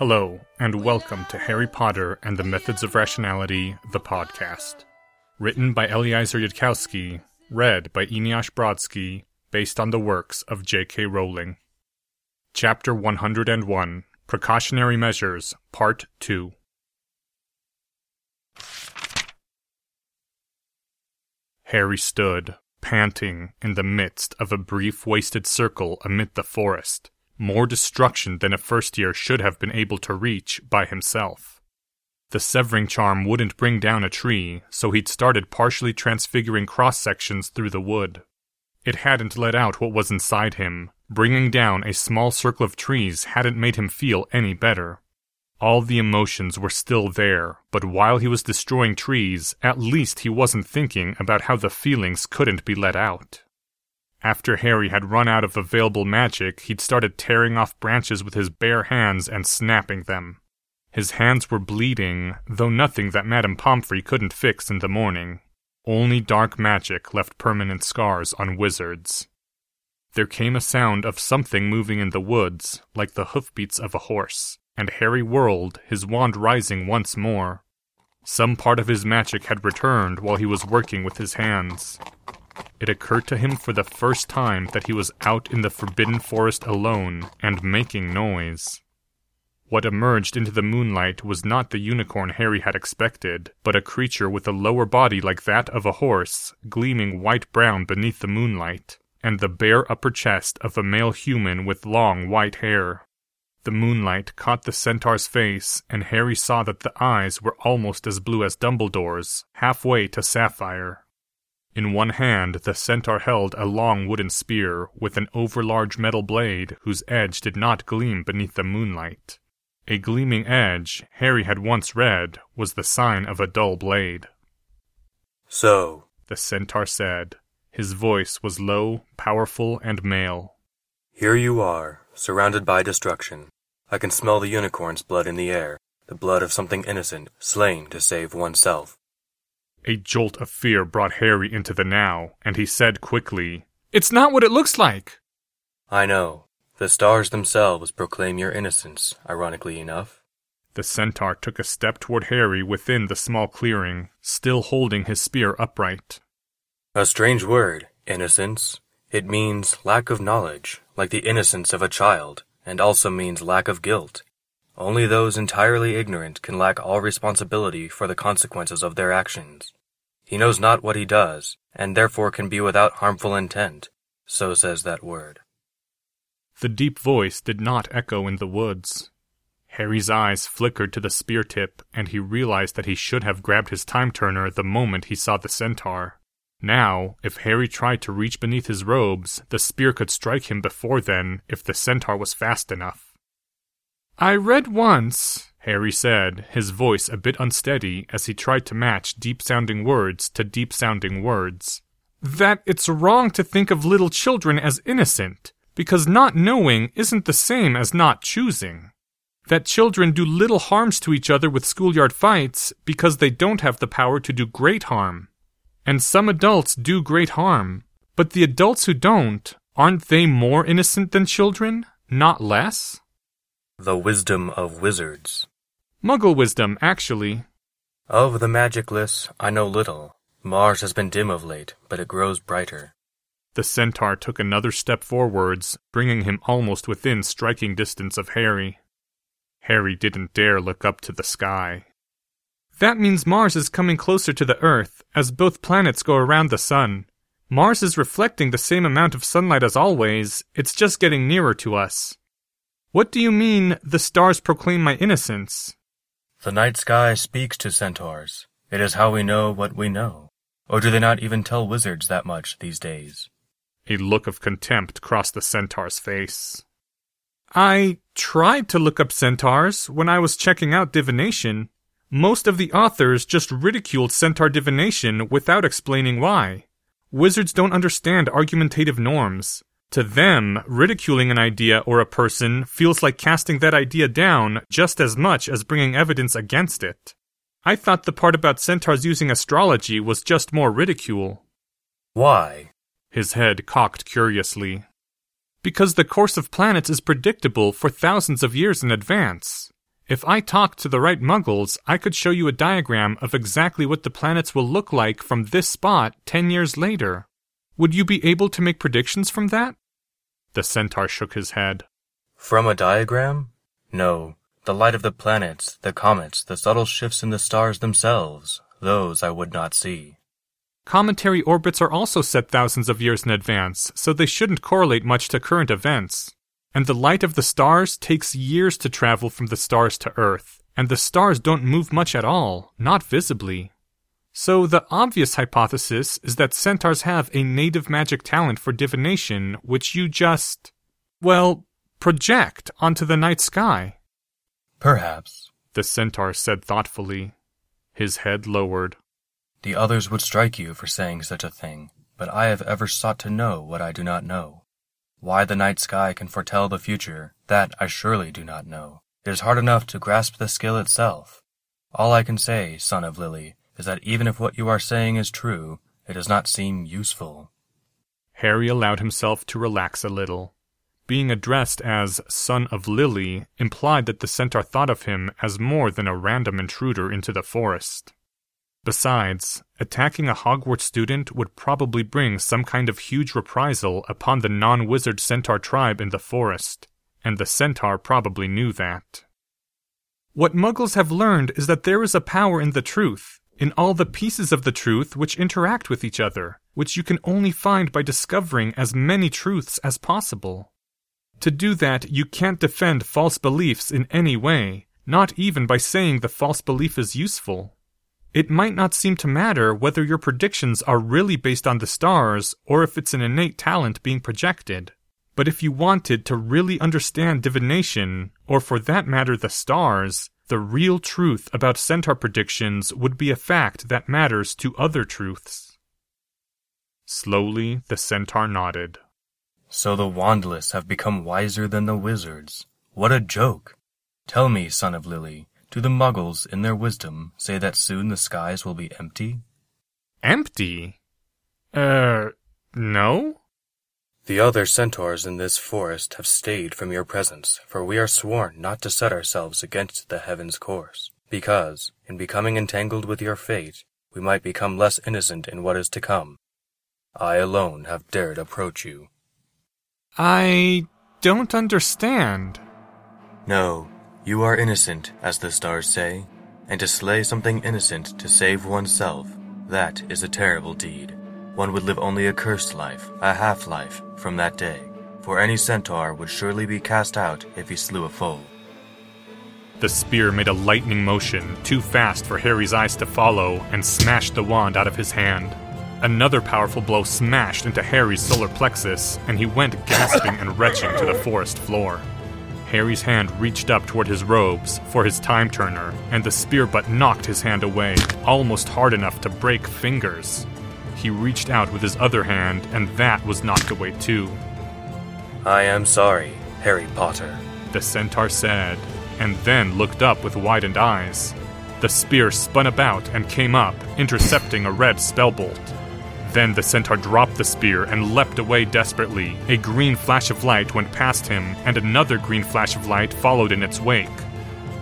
Hello, and welcome to Harry Potter and the Methods of Rationality, the podcast. Written by Eliezer Yudkowsky, read by Eneasz Brodsky, based on the works of J.K. Rowling. Chapter 101 Precautionary Measures, Part 2. Harry stood, panting, in the midst of a brief wasted circle amid the forest more destruction than a first year should have been able to reach by himself. The severing charm wouldn't bring down a tree, so he'd started partially transfiguring cross sections through the wood. It hadn't let out what was inside him. Bringing down a small circle of trees hadn't made him feel any better. All the emotions were still there, but while he was destroying trees, at least he wasn't thinking about how the feelings couldn't be let out. After Harry had run out of available magic, he'd started tearing off branches with his bare hands and snapping them. His hands were bleeding, though nothing that Madame Pomfrey couldn't fix in the morning. Only dark magic left permanent scars on wizards. There came a sound of something moving in the woods, like the hoofbeats of a horse, and Harry whirled, his wand rising once more. Some part of his magic had returned while he was working with his hands. It occurred to him for the first time that he was out in the forbidden forest alone and making noise. What emerged into the moonlight was not the unicorn Harry had expected, but a creature with a lower body like that of a horse, gleaming white brown beneath the moonlight, and the bare upper chest of a male human with long white hair. The moonlight caught the centaur's face, and Harry saw that the eyes were almost as blue as Dumbledore's, halfway to sapphire. In one hand, the centaur held a long wooden spear with an overlarge metal blade whose edge did not gleam beneath the moonlight. A gleaming edge, Harry had once read, was the sign of a dull blade. So, the centaur said. His voice was low, powerful, and male. Here you are, surrounded by destruction. I can smell the unicorn's blood in the air, the blood of something innocent, slain to save oneself. A jolt of fear brought Harry into the now, and he said quickly, It's not what it looks like! I know. The stars themselves proclaim your innocence, ironically enough. The centaur took a step toward Harry within the small clearing, still holding his spear upright. A strange word, innocence. It means lack of knowledge, like the innocence of a child, and also means lack of guilt. Only those entirely ignorant can lack all responsibility for the consequences of their actions. He knows not what he does, and therefore can be without harmful intent. So says that word. The deep voice did not echo in the woods. Harry's eyes flickered to the spear tip, and he realized that he should have grabbed his time turner the moment he saw the centaur. Now, if Harry tried to reach beneath his robes, the spear could strike him before then if the centaur was fast enough. I read once, Harry said, his voice a bit unsteady as he tried to match deep sounding words to deep sounding words, that it's wrong to think of little children as innocent, because not knowing isn't the same as not choosing. That children do little harms to each other with schoolyard fights because they don't have the power to do great harm. And some adults do great harm, but the adults who don't, aren't they more innocent than children? Not less? The wisdom of wizards. Muggle wisdom, actually. Of the magicless, I know little. Mars has been dim of late, but it grows brighter. The centaur took another step forwards, bringing him almost within striking distance of Harry. Harry didn't dare look up to the sky. That means Mars is coming closer to the Earth, as both planets go around the Sun. Mars is reflecting the same amount of sunlight as always, it's just getting nearer to us. What do you mean, the stars proclaim my innocence? The night sky speaks to centaurs. It is how we know what we know. Or do they not even tell wizards that much these days? A look of contempt crossed the centaur's face. I tried to look up centaurs when I was checking out divination. Most of the authors just ridiculed centaur divination without explaining why. Wizards don't understand argumentative norms. To them, ridiculing an idea or a person feels like casting that idea down just as much as bringing evidence against it. I thought the part about centaurs using astrology was just more ridicule. Why? His head cocked curiously. Because the course of planets is predictable for thousands of years in advance. If I talked to the right muggles, I could show you a diagram of exactly what the planets will look like from this spot ten years later. Would you be able to make predictions from that? The centaur shook his head. From a diagram? No. The light of the planets, the comets, the subtle shifts in the stars themselves, those I would not see. Cometary orbits are also set thousands of years in advance, so they shouldn't correlate much to current events. And the light of the stars takes years to travel from the stars to Earth, and the stars don't move much at all, not visibly. So the obvious hypothesis is that centaurs have a native magic talent for divination, which you just, well, project onto the night sky. Perhaps, the centaur said thoughtfully. His head lowered. The others would strike you for saying such a thing, but I have ever sought to know what I do not know. Why the night sky can foretell the future, that I surely do not know. It is hard enough to grasp the skill itself. All I can say, son of Lily, is that even if what you are saying is true, it does not seem useful. Harry allowed himself to relax a little. Being addressed as son of Lily implied that the centaur thought of him as more than a random intruder into the forest. Besides, attacking a Hogwarts student would probably bring some kind of huge reprisal upon the non wizard centaur tribe in the forest, and the centaur probably knew that. What muggles have learned is that there is a power in the truth, in all the pieces of the truth which interact with each other, which you can only find by discovering as many truths as possible. To do that, you can't defend false beliefs in any way, not even by saying the false belief is useful. It might not seem to matter whether your predictions are really based on the stars or if it's an innate talent being projected. But if you wanted to really understand divination, or for that matter the stars, the real truth about centaur predictions would be a fact that matters to other truths. Slowly, the centaur nodded. So the wandless have become wiser than the wizards. What a joke! Tell me, son of Lily, do the muggles, in their wisdom, say that soon the skies will be empty? Empty? Er, no? The other centaurs in this forest have stayed from your presence, for we are sworn not to set ourselves against the heaven's course, because, in becoming entangled with your fate, we might become less innocent in what is to come. I alone have dared approach you. I don't understand. No, you are innocent, as the stars say, and to slay something innocent to save oneself, that is a terrible deed. One would live only a cursed life, a half life, from that day, for any centaur would surely be cast out if he slew a foe. The spear made a lightning motion, too fast for Harry's eyes to follow, and smashed the wand out of his hand. Another powerful blow smashed into Harry's solar plexus, and he went gasping and retching to the forest floor. Harry's hand reached up toward his robes for his time turner, and the spear butt knocked his hand away, almost hard enough to break fingers. He reached out with his other hand, and that was knocked away too. I am sorry, Harry Potter, the centaur said, and then looked up with widened eyes. The spear spun about and came up, intercepting a red spell bolt. Then the centaur dropped the spear and leapt away desperately. A green flash of light went past him, and another green flash of light followed in its wake.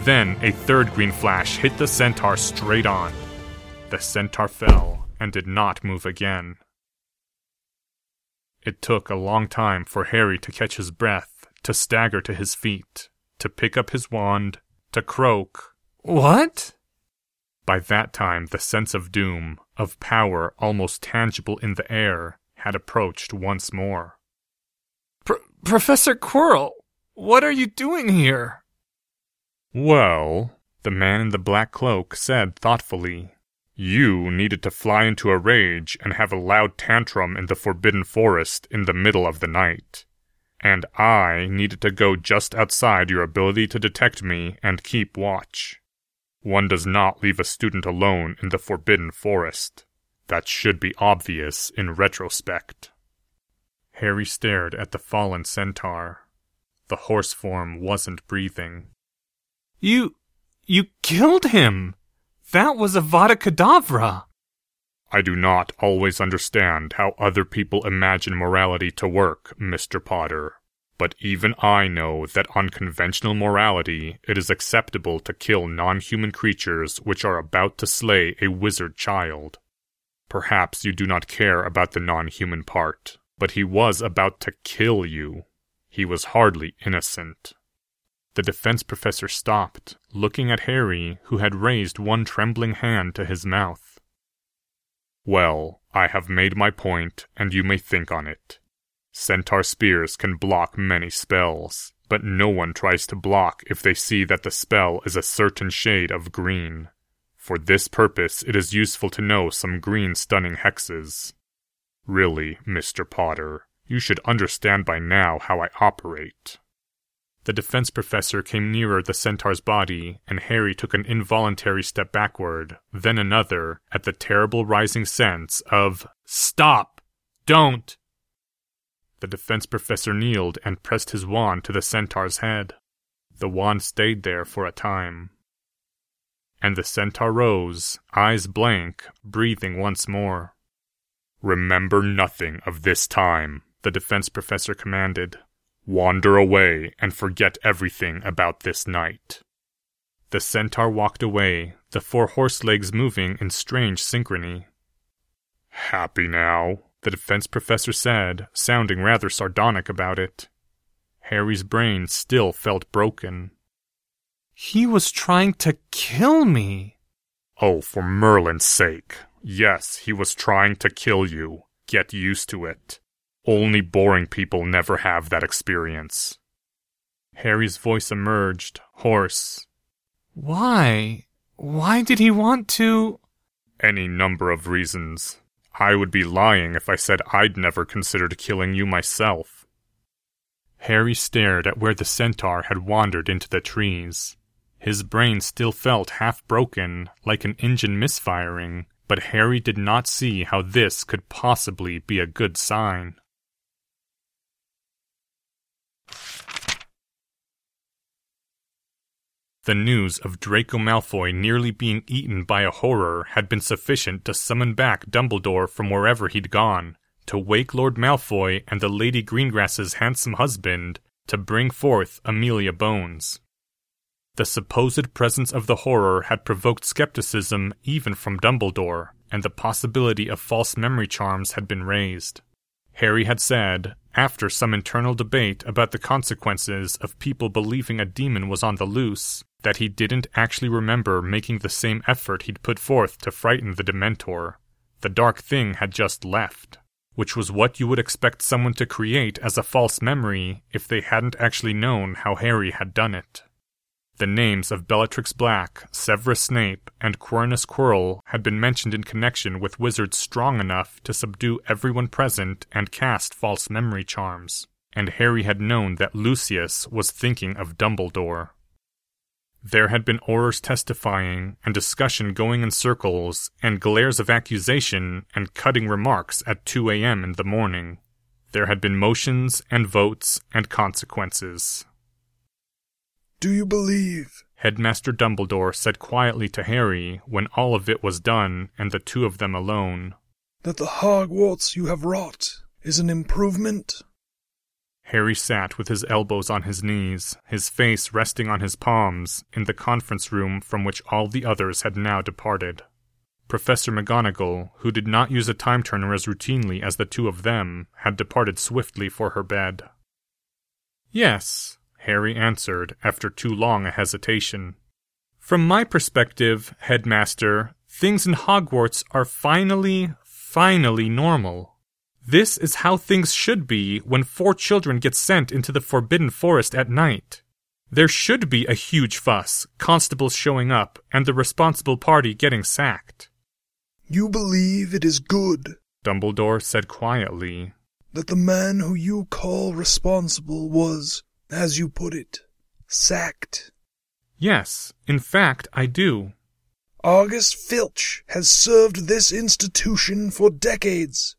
Then a third green flash hit the centaur straight on. The centaur fell and did not move again. It took a long time for Harry to catch his breath, to stagger to his feet, to pick up his wand, to croak, What? By that time, the sense of doom, of power almost tangible in the air, had approached once more. Professor Quirrell, what are you doing here? Well, the man in the black cloak said thoughtfully, you needed to fly into a rage and have a loud tantrum in the Forbidden Forest in the middle of the night. And I needed to go just outside your ability to detect me and keep watch. One does not leave a student alone in the Forbidden Forest. That should be obvious in retrospect. Harry stared at the fallen centaur. The horse form wasn't breathing. You. you killed him! That was a Avada Kedavra! I do not always understand how other people imagine morality to work, Mr. Potter. But even I know that on conventional morality, it is acceptable to kill non human creatures which are about to slay a wizard child. Perhaps you do not care about the non human part, but he was about to kill you. He was hardly innocent. The defense professor stopped, looking at Harry, who had raised one trembling hand to his mouth. Well, I have made my point, and you may think on it. Centaur spears can block many spells, but no one tries to block if they see that the spell is a certain shade of green. For this purpose, it is useful to know some green stunning hexes. Really, Mr. Potter, you should understand by now how I operate. The defense professor came nearer the centaur's body, and Harry took an involuntary step backward, then another, at the terrible rising sense of Stop! Don't! The defense professor kneeled and pressed his wand to the centaur's head. The wand stayed there for a time. And the centaur rose, eyes blank, breathing once more. Remember nothing of this time, the defense professor commanded. Wander away and forget everything about this night. The centaur walked away, the four horse legs moving in strange synchrony. Happy now? the defense professor said, sounding rather sardonic about it. Harry's brain still felt broken. He was trying to kill me. Oh, for Merlin's sake. Yes, he was trying to kill you. Get used to it. Only boring people never have that experience. Harry's voice emerged, hoarse. Why? Why did he want to? Any number of reasons. I would be lying if I said I'd never considered killing you myself. Harry stared at where the centaur had wandered into the trees. His brain still felt half broken, like an engine misfiring, but Harry did not see how this could possibly be a good sign. The news of Draco Malfoy nearly being eaten by a horror had been sufficient to summon back Dumbledore from wherever he'd gone, to wake Lord Malfoy and the Lady Greengrass's handsome husband, to bring forth Amelia Bones. The supposed presence of the horror had provoked skepticism even from Dumbledore, and the possibility of false memory charms had been raised. Harry had said, after some internal debate about the consequences of people believing a demon was on the loose, that he didn't actually remember making the same effort he'd put forth to frighten the Dementor. The dark thing had just left, which was what you would expect someone to create as a false memory if they hadn't actually known how Harry had done it. The names of Bellatrix Black, Severus Snape, and Quirinus Quirrell had been mentioned in connection with wizards strong enough to subdue everyone present and cast false memory charms, and Harry had known that Lucius was thinking of Dumbledore. There had been Aurors testifying, and discussion going in circles, and glares of accusation and cutting remarks at 2 a.m. in the morning. There had been motions and votes and consequences. Do you believe? Headmaster Dumbledore said quietly to Harry when all of it was done and the two of them alone. That the Hogwarts you have wrought is an improvement? Harry sat with his elbows on his knees, his face resting on his palms, in the conference room from which all the others had now departed. Professor McGonagall, who did not use a time turner as routinely as the two of them, had departed swiftly for her bed. Yes, Harry answered after too long a hesitation. From my perspective, headmaster, things in Hogwarts are finally, finally normal. This is how things should be when four children get sent into the Forbidden Forest at night. There should be a huge fuss, constables showing up, and the responsible party getting sacked. You believe it is good, Dumbledore said quietly, that the man who you call responsible was, as you put it, sacked. Yes, in fact, I do. Argus Filch has served this institution for decades.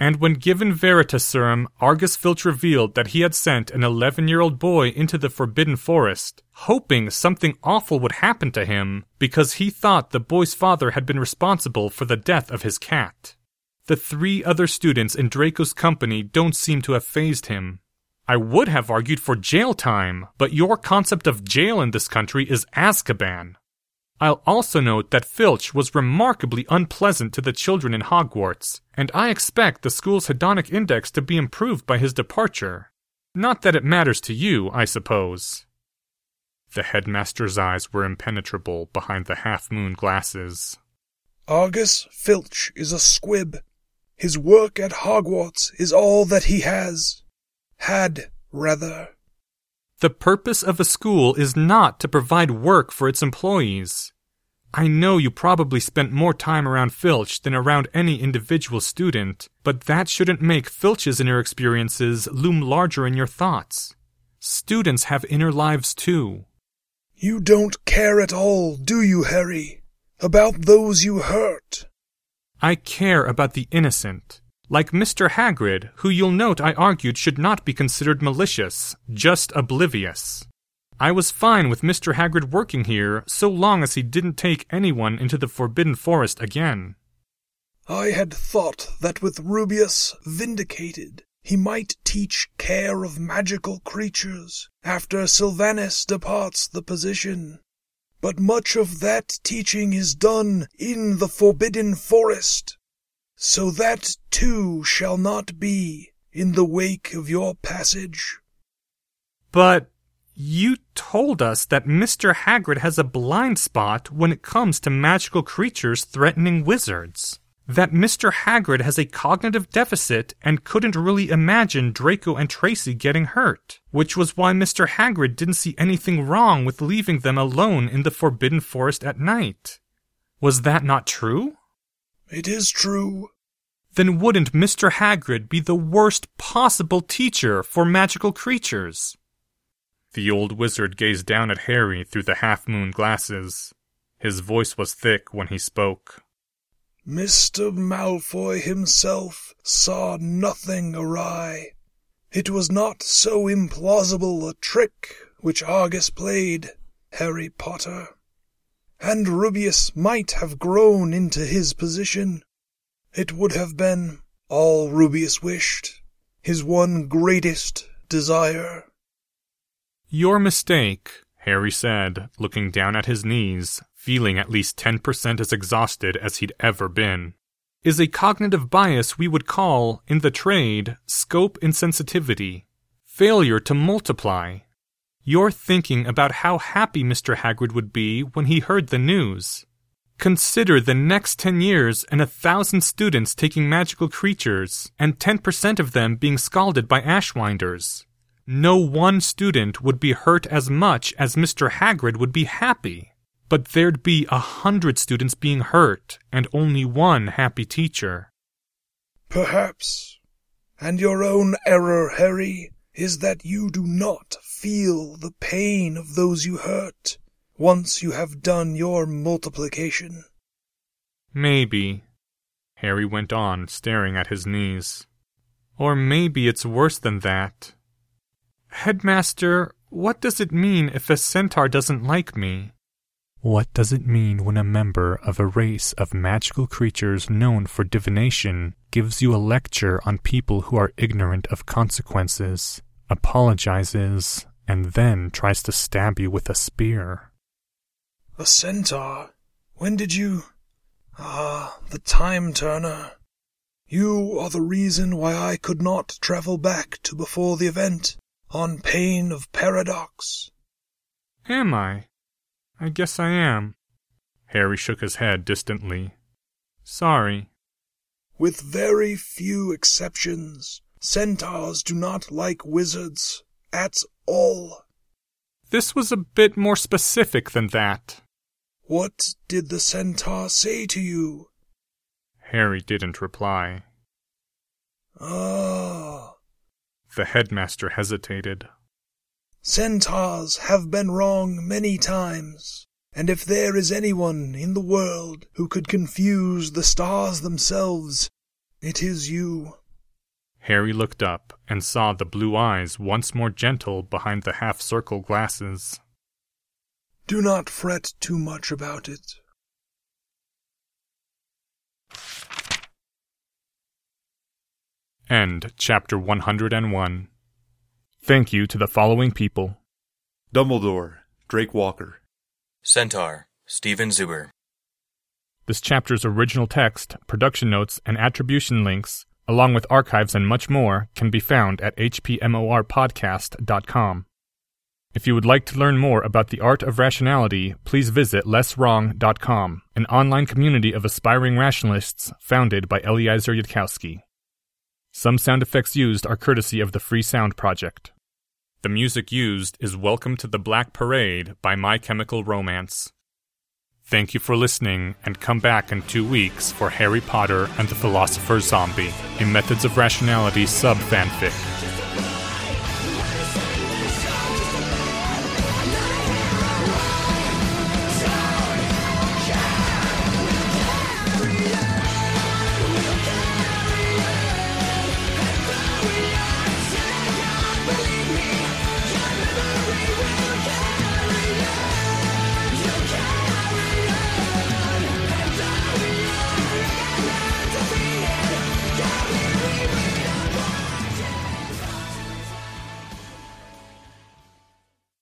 And when given Veritaserum, Argus Filch revealed that he had sent an 11 year old boy into the Forbidden Forest, hoping something awful would happen to him because he thought the boy's father had been responsible for the death of his cat. The three other students in Draco's company don't seem to have fazed him. I would have argued for jail time, but your concept of jail in this country is Azkaban. I'll also note that Filch was remarkably unpleasant to the children in Hogwarts, and I expect the school's hedonic index to be improved by his departure. Not that it matters to you, I suppose. The headmaster's eyes were impenetrable behind the half moon glasses. Argus Filch is a squib. His work at Hogwarts is all that he has. Had, rather. The purpose of a school is not to provide work for its employees. I know you probably spent more time around Filch than around any individual student, but that shouldn't make Filch's inner experiences loom larger in your thoughts. Students have inner lives too. You don't care at all, do you, Harry? About those you hurt? I care about the innocent. Like Mr. Hagrid, who you'll note I argued should not be considered malicious, just oblivious. I was fine with Mr. Hagrid working here so long as he didn't take anyone into the Forbidden Forest again. I had thought that with Rubeus vindicated, he might teach care of magical creatures after Silvanus departs the position. But much of that teaching is done in the Forbidden Forest. So that too shall not be in the wake of your passage. But you told us that Mr. Hagrid has a blind spot when it comes to magical creatures threatening wizards. That Mr. Hagrid has a cognitive deficit and couldn't really imagine Draco and Tracey getting hurt, which was why Mr. Hagrid didn't see anything wrong with leaving them alone in the Forbidden Forest at night. Was that not true? It is true. Then wouldn't Mr. Hagrid be the worst possible teacher for magical creatures? The old wizard gazed down at Harry through the half moon glasses. His voice was thick when he spoke. Mr. Malfoy himself saw nothing awry. It was not so implausible a trick which Argus played, Harry Potter. And Rubeus might have grown into his position. It would have been all Rubeus wished, his one greatest desire. Your mistake, Harry said, looking down at his knees, feeling at least 10% as exhausted as he'd ever been, is a cognitive bias we would call, in the trade, scope insensitivity. Failure to multiply. You're thinking about how happy Mr. Hagrid would be when he heard the news. Consider the next 10 years and a thousand students taking magical creatures, and 10% of them being scalded by ashwinders no one student would be hurt as much as Mr. Hagrid would be happy. But there'd be a hundred students being hurt and only one happy teacher. Perhaps. And your own error, Harry, is that you do not feel the pain of those you hurt once you have done your multiplication. Maybe. Harry went on, staring at his knees. Or maybe it's worse than that. Headmaster, what does it mean if a centaur doesn't like me? What does it mean when a member of a race of magical creatures known for divination gives you a lecture on people who are ignorant of consequences, apologizes, and then tries to stab you with a spear? A centaur? When did you. Ah, the time turner. You are the reason why I could not travel back to before the event on pain of paradox. Am I? I guess I am. Harry shook his head distantly. Sorry. With very few exceptions, centaurs do not like wizards at all. This was a bit more specific than that. What did the centaur say to you? Harry didn't reply. Ah, the headmaster hesitated. Centaurs have been wrong many times, and if there is anyone in the world who could confuse the stars themselves, it is you. Harry looked up and saw the blue eyes once more gentle behind the half circle glasses. Do not fret too much about it. End chapter 101. Thank you to the following people Dumbledore, Drake Walker. Centaur, Steven Zuber. This chapter's original text, production notes, and attribution links, along with archives and much more, can be found at hpmorpodcast.com. If you would like to learn more about the art of rationality, please visit lesswrong.com, an online community of aspiring rationalists founded by Eliezer Yudkowsky. Some sound effects used are courtesy of the Free Sound Project. The music used is Welcome to the Black Parade by My Chemical Romance. Thank you for listening, and come back in two weeks for Harry Potter and the Philosopher's Zombie, a Methods of Rationality sub fanfic.